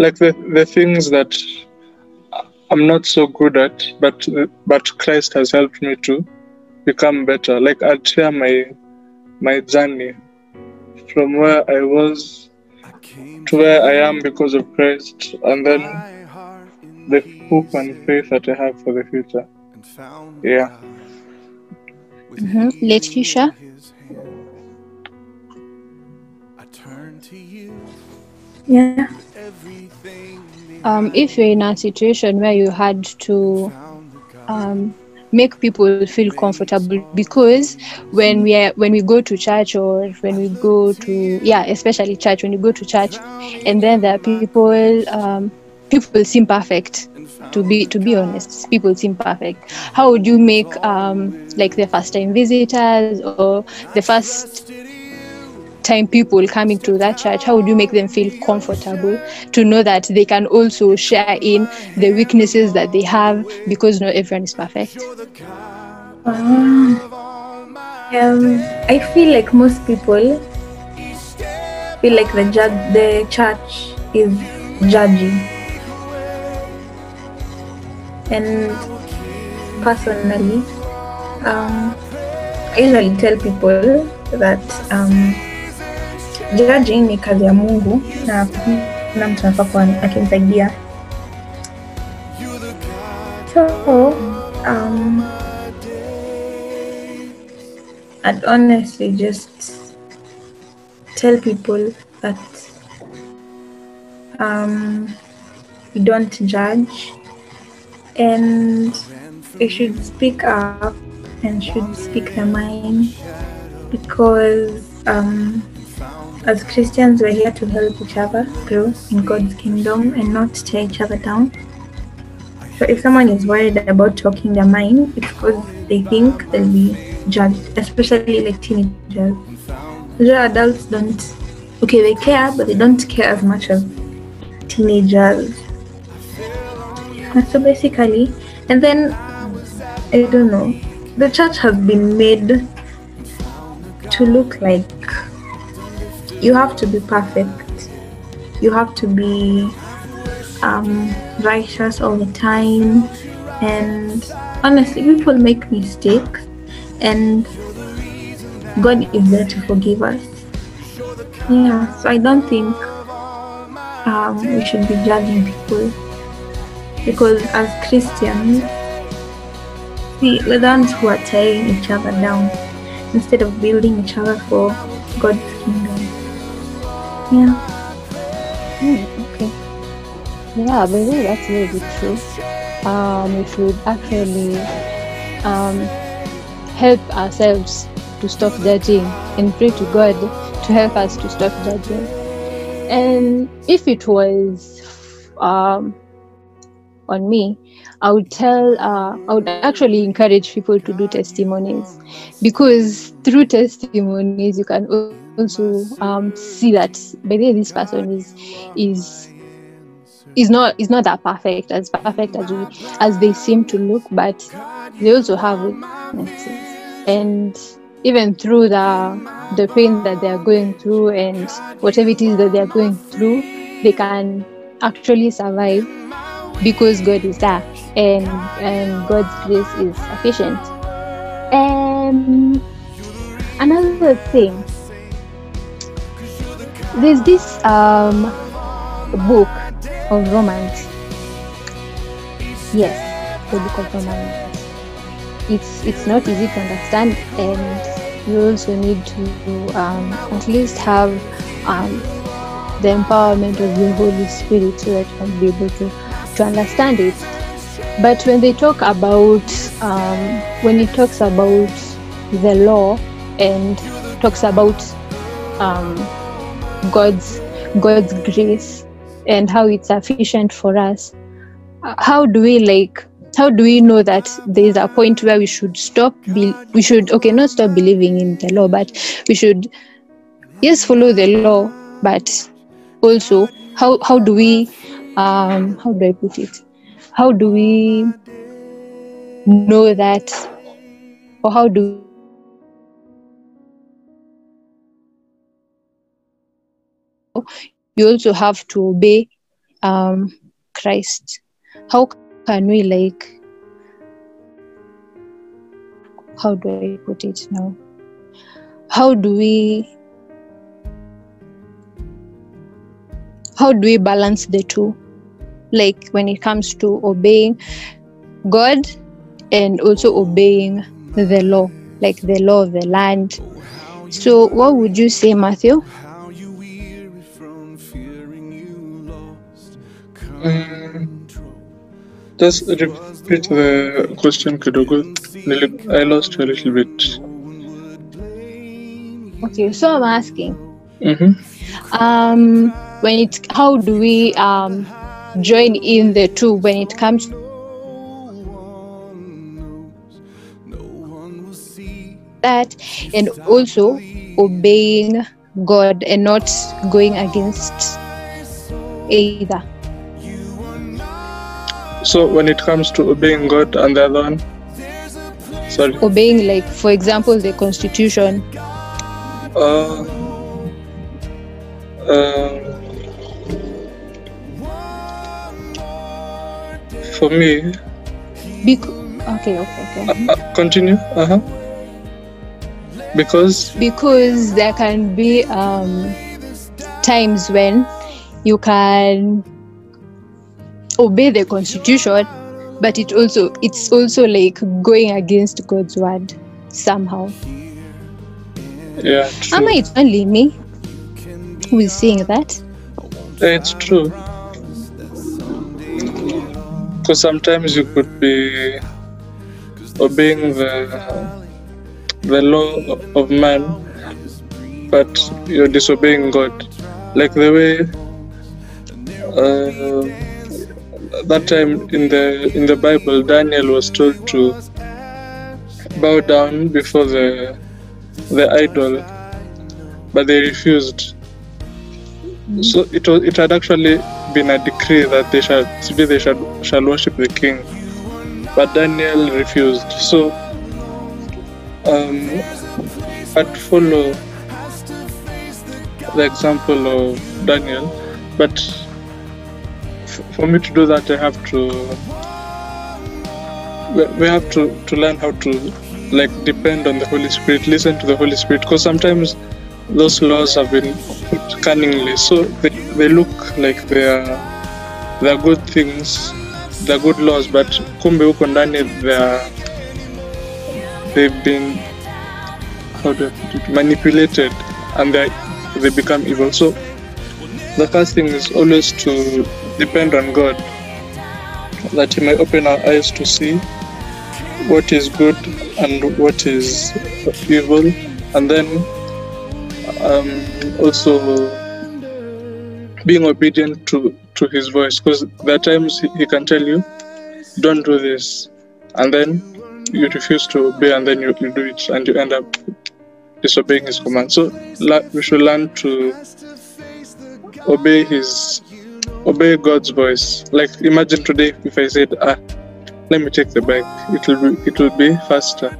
like the the things that I'm not so good at, but but Christ has helped me to become better. Like I'd share my my journey from where I was to where I am because of Christ, and then the hope and faith that I have for the future. Yeah. Mm-hmm. Letitia? Yeah. Um, if you're in a situation where you had to um, make people feel comfortable because when we are when we go to church or when we go to yeah especially church when you go to church and then there are people um, people seem perfect to be to be honest people seem perfect. How would you make um, like the first time visitors or the first time people coming to that church how would you make them feel comfortable to know that they can also share in the weaknesses that they have because not everyone is perfect? Um, um, I feel like most people feel like the judge, the church is judging, and personally, um, I usually tell people that um, judging ni kazi ya Mungu na kuna mtu anafaa kuwa akimsaidia. So, um, I'd honestly just tell people that um, don't judge and we should speak up and should speak their mind because um, as Christians we're here to help each other grow in God's kingdom and not tear each other down. So if someone is worried about talking their mind, it's because they think they'll be judged, especially like teenagers. Usually adults don't, okay, they care, but they don't care as much as teenagers. So basically, and then, I don't know, the church has been made to look like you have to be perfect, you have to be um, righteous all the time, and honestly, people make mistakes. And God is there to forgive us. Yeah, so I don't think um, we should be judging people. Because as Christians, we, we're the ones who are tearing each other down. Instead of building each other for God's kingdom. Yeah. Hmm, okay yeah but yeah, that's really true um, we should actually um, help ourselves to stop judging and pray to God to help us to stop judging. And if it was um, on me, I would tell, uh, I would actually encourage people to do testimonies because through testimonies you can also um, see that by the way this person is is is not is not that perfect as perfect as we as they seem to look, but they also have weaknesses and even through the the pain that they are going through and whatever it is that they are going through they can actually survive because god is there and and god's grace is sufficient. And another thing there's this um book of Romans yes the book of Romans it's it's not easy to understand and you also need to um, at least have um, the empowerment of the Holy Spirit so that you can be able to, to understand it. But when they talk about um, when it talks about the law and talks about um, God's God's grace and how it's sufficient for us, how do we like how do we know that there is a point where we should stop be- we should okay not stop believing in the law but we should yes follow the law but also how how do we um how do i put it? How do we know that or how do you also have to obey um, Christ, how can we like? How do I put it now? How do we? How do we balance the two? Like when it comes to obeying God and also obeying the law, like the law of the land. So, what would you say, Matthew? Just repeat the question, Kidogo. I lost you a little bit. Okay, so I'm asking, Mm-hmm. um, when it, how do we um join in the two when it comes that and also obeying God and not going against either. So when it comes to obeying God and the other one, sorry, Obeying, like for example, the Constitution. uh, uh, for me, Bec- okay, okay, okay. uh, uh, continue. Uh huh. Because because there can be um, times when you can obey the constitution but it also it's also like going against god's word somehow yeah, true. am it's only me who is saying that It's true. Because sometimes you could be obeying the the law of man, but you're disobeying God. Like the way uh, that time in the in the Bible, Daniel was told to bow down before the the idol, but they refused. So it was it had actually been a decree that they shall today they shall shall worship the king, but Daniel refused. So um, I'd follow the example of Daniel, but for me to do that, I have to we have to to learn how to like depend on the Holy Spirit, listen to the Holy Spirit, because sometimes those laws have been put cunningly, so they, they look like they are they are good things, they are good laws, but kumbe huko ndani they are they've been how do I put it, manipulated and they they become evil. So the first thing is always to depend on God that He may open our eyes to see what is good and what is evil, and then um, also being obedient to to His voice. Because there are times he, he can tell you, "Don't do this," and then you refuse to obey, and then you, you do it, and you end up disobeying His command. So la- we should learn to obey His obey God's voice. Like imagine today if I said, "Ah, let me take the bike," it will be it will be faster.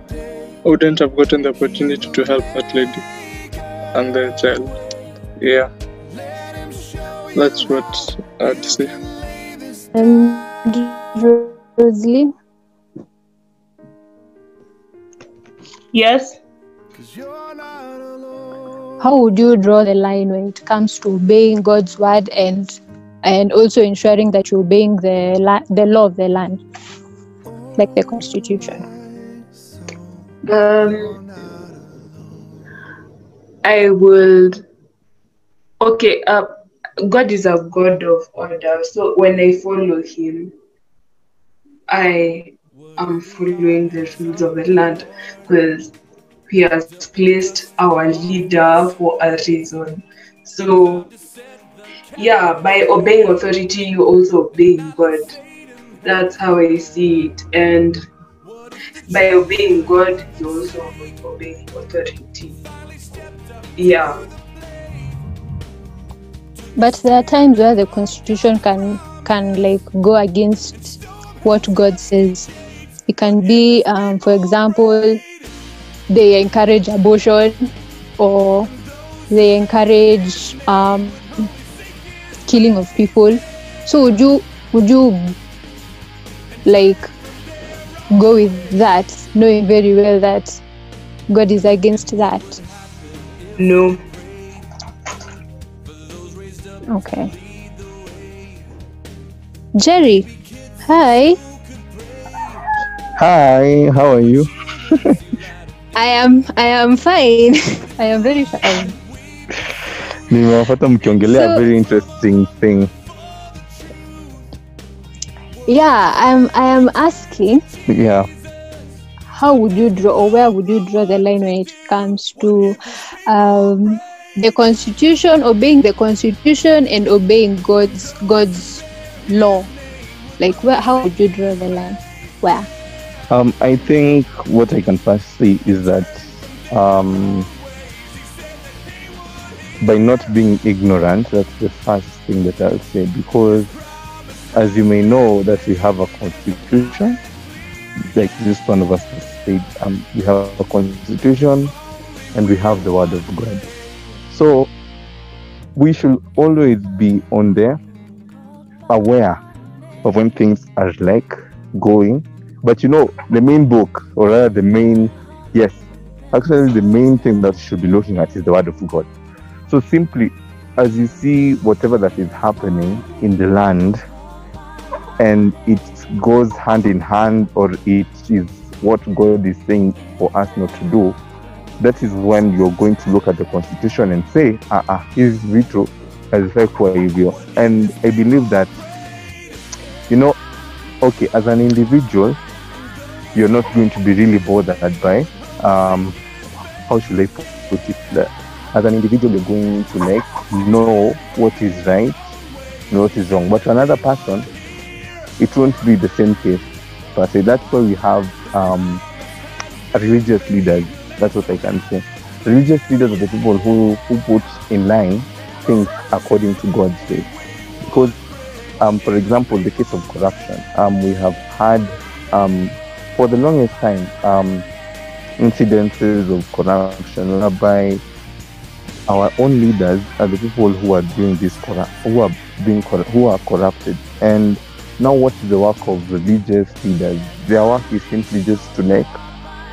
I wouldn't have gotten the opportunity to help that lady and their child. Yeah, that's what I'd say. and rosalie Yes. how would you draw the line when it comes to obeying god's word and and also ensuring that you're obeying the la- the law of the land like the constitution Um, I would. Okay. Uh, God is a God of order. So when I follow Him, I am following the rules of the land because He has placed our leader for a reason. So, yeah, by obeying authority, you also obeying God. That's how I see it. And by obeying God, you also obeying authority. Yeah. but there are times where the constitution can can like go against what god says it can be um, for example they encourage abortion or they encourage um, killing of people So would you would you like go with that, knowing very well that God is against that? No. Okay. Jerry, hi. Hi, how are you? I am I am fine. I am very fine. Nimewapata mkiongelea So- very interesting thing. Yeah, I'm I am asking Yeah. how would you draw or where would you draw the line when it comes to um, the constitution obeying the constitution and obeying god's god's law like where how would you draw the line where Um, I think what I can first say is that um, by not being ignorant, that's the first thing that I'll say because as you may know that we have a constitution, like just one of us said, um, we have a constitution and we have the word of God. So we should always be on there aware of when things are like going but you know, the main book, or rather the main, yes, actually the main thing that you should be looking at is the Word of God. So simply, as you see whatever that is happening in the land, and it goes hand in hand, or it is what God is saying for us not to do, that is when you're going to look at the Constitution and say, ah, ah, hizi vitu hazifai hivyo. And I believe that, you know, okay, as an individual, you're not going to be really bothered by um how should I put it as an individual you're going to like know what is right and what is wrong. But to another person it won't be the same case per se. That's why we have um religious leaders. That's what I can say. Religious leaders are the people who, who put in line things according to God's way. Because um, for example, the case of corruption, um, we have had um, for the longest time um, incidences of corruption whereby our own leaders are the people who are doing this corrupt, who are being who are corrupted. And now, what is the work of religious leaders? Their work is simply just to like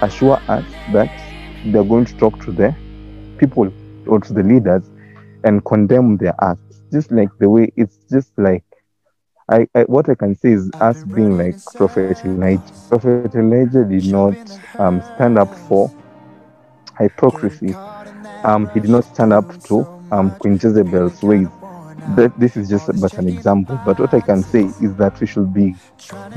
assure us that they're going to talk to the people or to the leaders and condemn their acts, just like the way it's just like I, I what I can say is us being like Prophet Elijah. Prophet Elijah did not um, stand up for hypocrisy. Um, he did not stand up to um, Queen Jezebel's ways. That this is just but an example. But what I can say is that we should be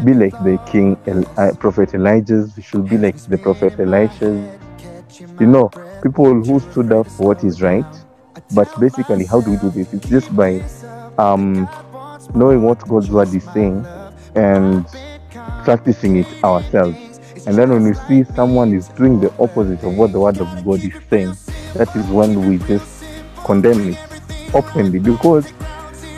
be like the King El, uh, Prophet Elijah's. We should be like the Prophet Elisha's. You know, people who stood up for what is right. But basically, how do we do this? It's just by um, knowing what God's word is saying and practicing it ourselves. And then when we see someone is doing the opposite of what the word of God is saying, that is when we just condemn it openly because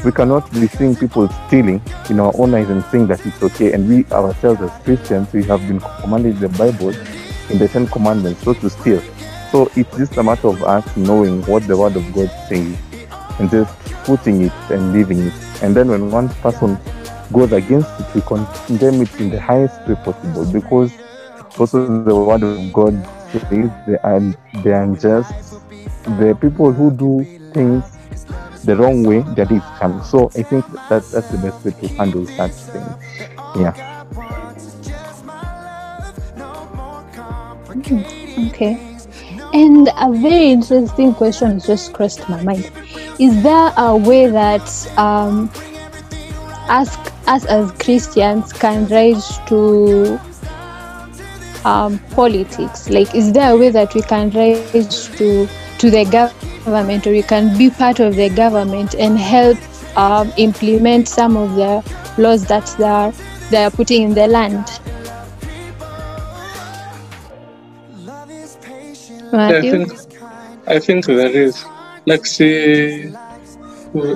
we cannot be seeing people stealing in our own eyes and saying that it's okay. And we ourselves as Christians, we have been commanded the Bible in the Ten Commandments not to steal. So it's just a matter of us knowing what the word of God says and just putting it and leaving it. And then when one person goes against it, we condemn it in the highest way possible because also the word of God says the, un- the unjust, the people who do things the wrong way, that is coming. So I think that that's the best way to handle such things. Yeah. okay and a very interesting question just crossed my mind is there a way that um, us, us as christians can rise to um, politics like is there a way that we can rise to to the government or we can be part of the government and help um, implement some of the laws that they are they are putting in the land I think I think there is. Like see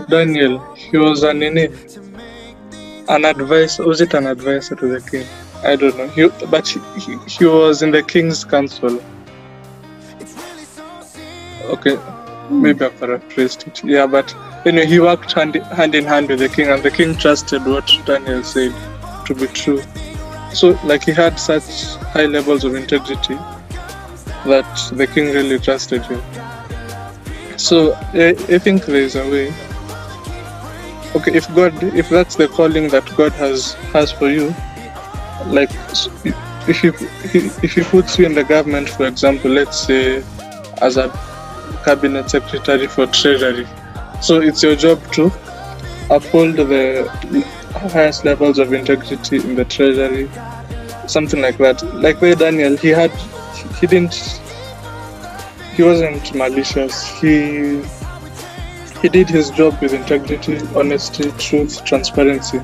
Daniel, he was an an advisor was it an advisor to the king? I don't know. He, but he, he, was in the king's council. Okay. Hmm. maybe I paraphrased it. Yeah, but anyway, he worked hand, hand in hand with the king, and the king trusted what Daniel said to be true. So, like, he had such high levels of integrity that the king really trusted him. So, I, I think there's a way. Okay, if God, if that's the calling that God has has for you, like if he if he puts you in the government, for example, let's say as a cabinet secretary for treasury, so it's your job to uphold the highest levels of integrity in the treasury, something like that. Like where Daniel, he had he didn't he wasn't malicious. He he did his job with integrity, honesty, truth, transparency,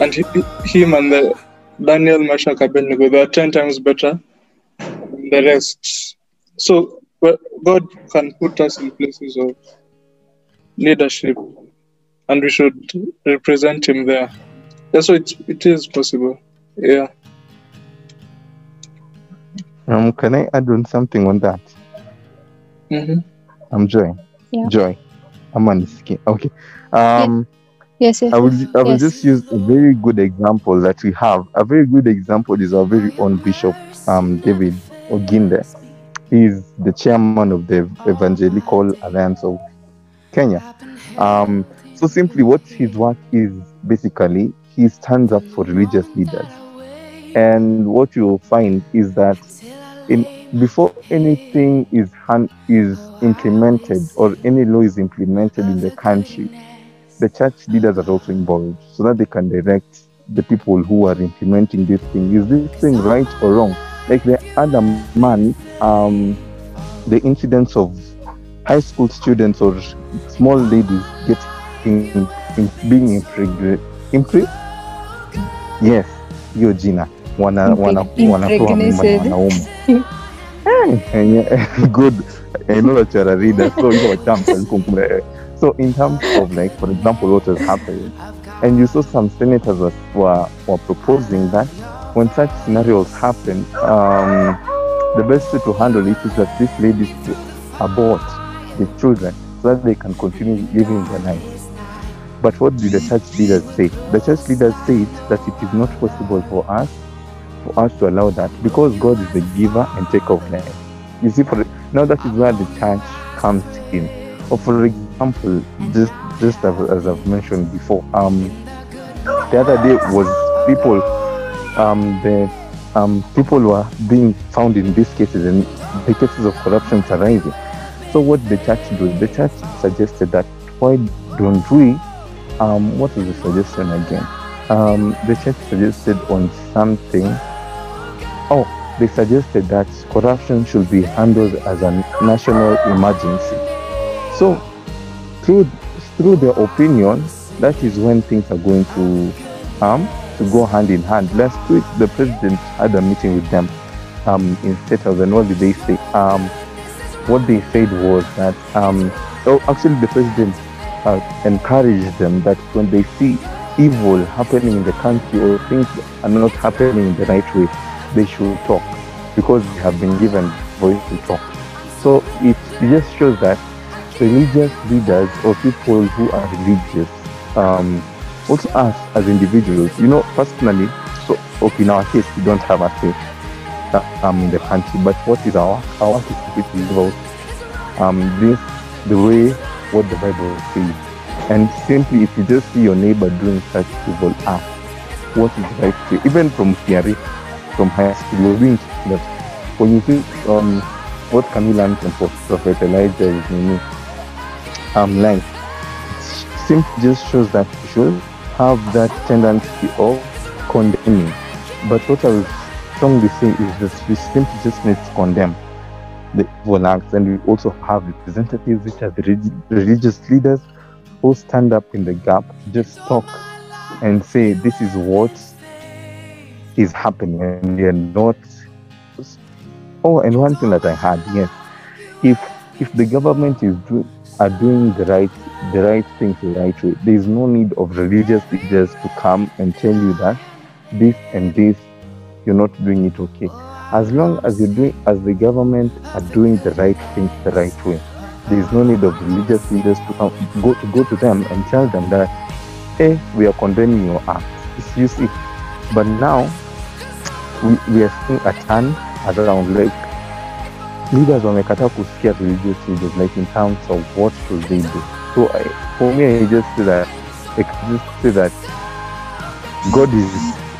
and he, him and the Daniel, Meshach, Abednego, they are 10 times better than the rest. So God can put us in places of leadership and we should represent Him there. Yeah, so it, it is possible. Yeah. Um, can I add on something on that? hmm I'm Joy. Yeah. Joy. I'm Anisiki. Okay. Um, Yes, yes. I will, I will yes. just use a very good example that we have. A very good example is our very own Bishop um, David Oginde. He is the chairman of the Evangelical Alliance of Kenya. Um, so simply, what his work is basically, he stands up for religious leaders. And what you will find is that in before anything is han- is implemented or any law is implemented in the country, the church leaders are also involved so that they can direct the people who are implementing this thing. Is this thing right or wrong? Like the other man, um, the incidents of high school students or small ladies getting in, being impregnated. Impre- yes, hiyo jina wana Impreg- wana wanapewa mimba na impregnated. wanaume. Eh, yeah, good. Eh, I know that you're a reader, so you know terms are kumbe. So in terms of like, for example, what happening, and you saw some senators were, were, were proposing that when such scenarios happen, um, the best way to handle it is that these ladies abort the children so that they can continue living their lives. But what did the church leaders say? The church leaders said that it is not possible for us for us to allow that because God is the giver and taker of life. You see, for now that is where the church comes in. Or for example, just just as, as I've mentioned before, um, the other day was people, um, the um, people were being found in these cases and the cases of corruption are rising. So what the church did, the church suggested that why don't we, um, what was the suggestion again? Um, the church suggested on something. Oh, they suggested that corruption should be handled as a national emergency. So, through through their opinion, that is when things are going to um to go hand in hand. Last week, the president had a meeting with them um in State and what did they say? Um, what they said was that um oh actually the president uh, encouraged them that when they see evil happening in the country or things are not happening in the right way, they should talk because they have been given voice to talk. So it just shows that religious leaders or people who are religious, um, also us as individuals, you know, personally, so okay, in our case, we don't have a uh, um, in the country, but what is our our work is to um, this the way what the Bible says. And simply, if you just see your neighbor doing such evil act, what is right even from theory, from high school, you're being that when you think, um, what can we learn from Prophet Elijah is It simply just shows that we should have that tendency of condemning. But what I will strongly say is that we simply just need to condemn the evil acts, and we also have representatives, which are the relig- religious leaders, who stand up in the gap, just talk and say, "This is what is happening," and they're not. Oh, and one thing that I had, yes, if if the government is doing are doing the right the right thing the right way, there is no need of religious leaders to come and tell you that this and this you're not doing it okay. As long as you're doing as the government are doing the right things the right way, there is no need of religious leaders to come, go to go to them and tell them that, hey, we are condemning your acts. It's see. But now we, we are seeing a turn around like leaders wamekataa kusikia religious leaders like in terms of what should they do. So I, for me, I just say that I just say that God is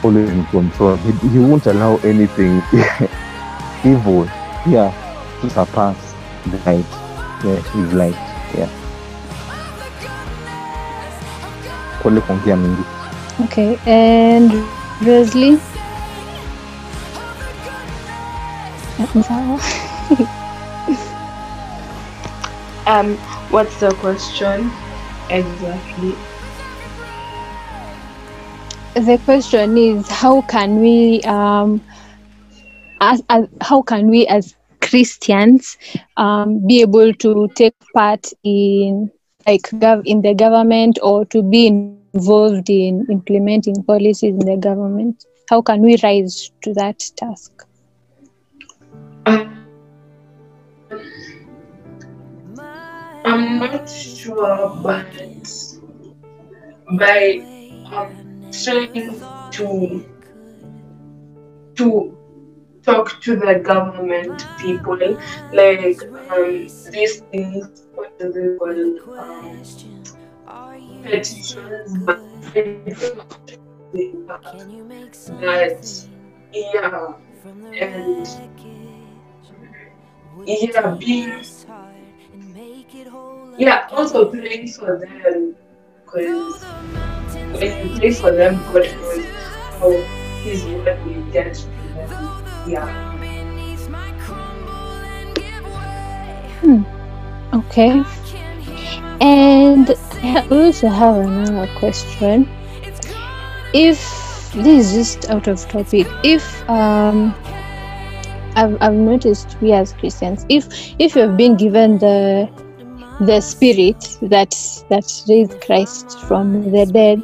always in control. He, he won't allow anything evil, yeah, to surpass the light. Yeah, his light. Yeah. Pole kuongea mingi. Okay, and Rosalie? Ni sawa? Um, what's the question exactly? the question is how can we um as, as how can we as christians um, be able to take part in like gov- in the government or to be involved in implementing policies in the government how can we rise to that task Um, I'm not sure, but by um, trying to to talk to the government people, like um, these things, what do they call um, petitions, but that. Yeah, and yeah, being yeah, also praying for them because when you pray for them, God knows how His word will get to them. Yeah. okay and i also have another question if this is just out of topic if um I've, I've noticed we as christians if if you've been given the the spirit that that raised christ from the dead.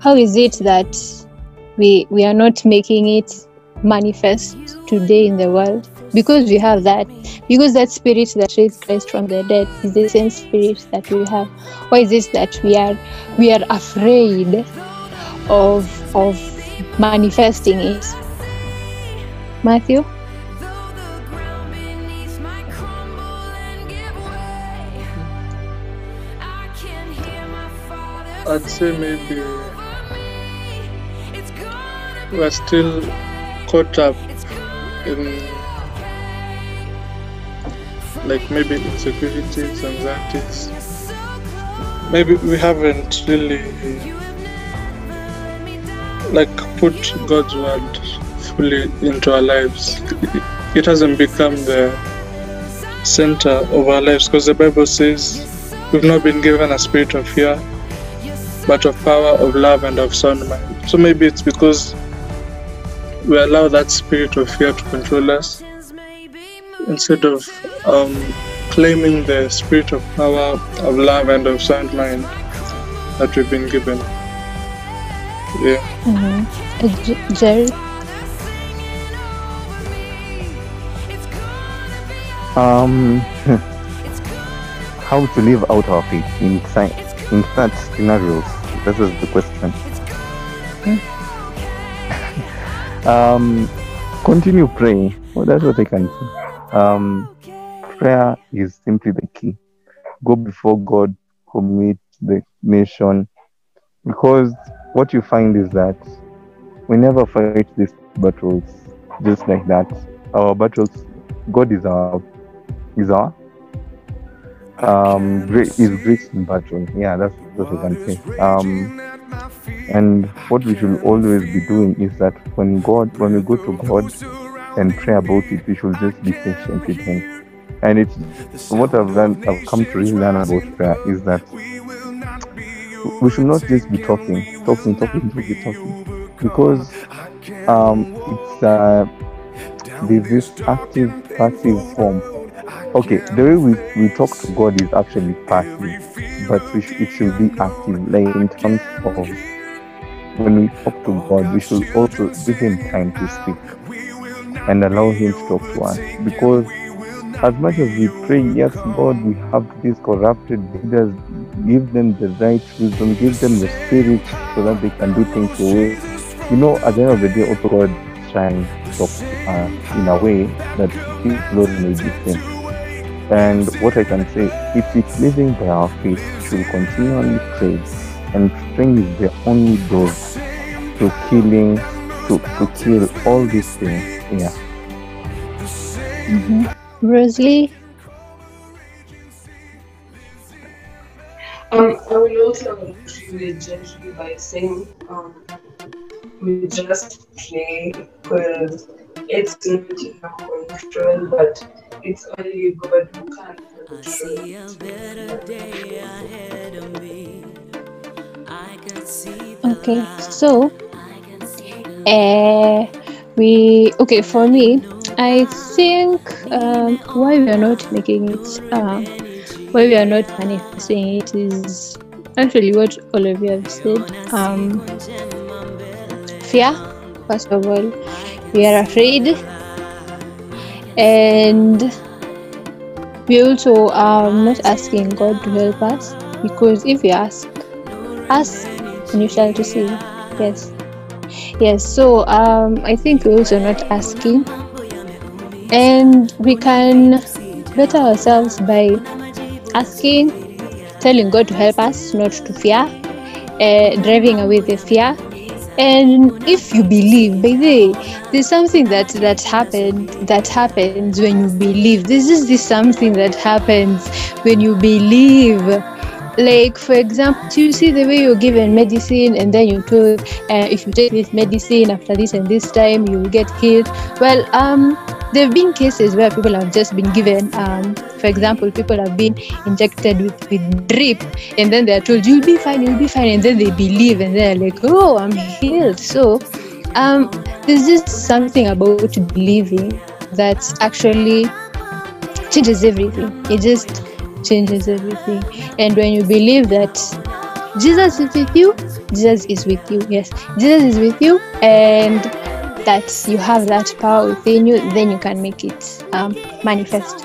How is it that we we are not making it manifest today in the world? Because we have that because that spirit that raised christ from the dead is the same spirit that we have. Why is it that we are we are afraid of of manifesting it? Matthew I'd say maybe we're still caught up in like maybe insecurities, anxieties. Maybe we haven't really like put God's word fully into our lives. It hasn't become the center of our lives because the Bible says we've not been given a spirit of fear, but of power, of love, and of sound mind. So maybe it's because we allow that spirit of fear to control us instead of um, claiming the spirit of power, of love, and of sound mind that we've been given. Yeah. Uh, J- jerry Um, how to live out our faith in si- in such scenarios? This is the question. um, continue praying. Well, that's what I can say. Um, prayer is simply the key. Go before God, commit the nation, because what you find is that we never fight these battles just like that. Our battles, God is our is our um great is great in battle. Yeah, that's what we can say. Um and what we should always be doing is that when God when we go to God and pray about it, we should just be patient with him. And it's what I've learned I've come to really learn about prayer is that we should not just be talking, talking, talking, talking, talking. Because um it's uh there's this active passive form okay the way we, we talk to god is actually passive but we sh- it should be active like in terms of when we talk to god we should also give him time to speak and allow him to talk to us because as much as we pray, yes, God, we have these corrupted leaders, give them the right wisdom, give them the spirit so that they can do things your way. You know, at the end of the day, also God trying to talk to us in a way that His glory may be seen. And what I can say, if it's living by our faith, we will continually pray. And praying is the only door to killing, to, to kill all these things. Yeah. Mm-hmm. Rosalie? Um, I will also agree with Gently by saying um, we just pray because it's not in our control, but it's only God who can I see a control. better day ahead of me. I can see the Okay, so I can see the uh, we okay for me. I think um, why we are not making it, uh, why we are not manifesting it is actually what all of you have said. Um, fear, first of all, we are afraid, and we also are not asking God to help us because if we ask, ask and you shall receive. Yes. Yes, so um, I think we're also not asking, and we can better ourselves by asking, telling God to help us not to fear, uh, driving away the fear. And if you believe, by the there's something that that happened that happens when you believe. This is the something that happens when you believe like for example you see the way you're given medicine and then you're told uh, if you take this medicine after this and this time you will get healed? Well um there have been cases where people have just been given um for example people have been injected with with drip and then they're told you'll be fine you'll be fine and then they believe and they're like oh i'm healed. So um there's just something about believing that actually changes everything. It just changes everything. And when you believe that jesus is with you jesus is with you yes. Jesus is with you and that you have that power within you then you can make it um, manifest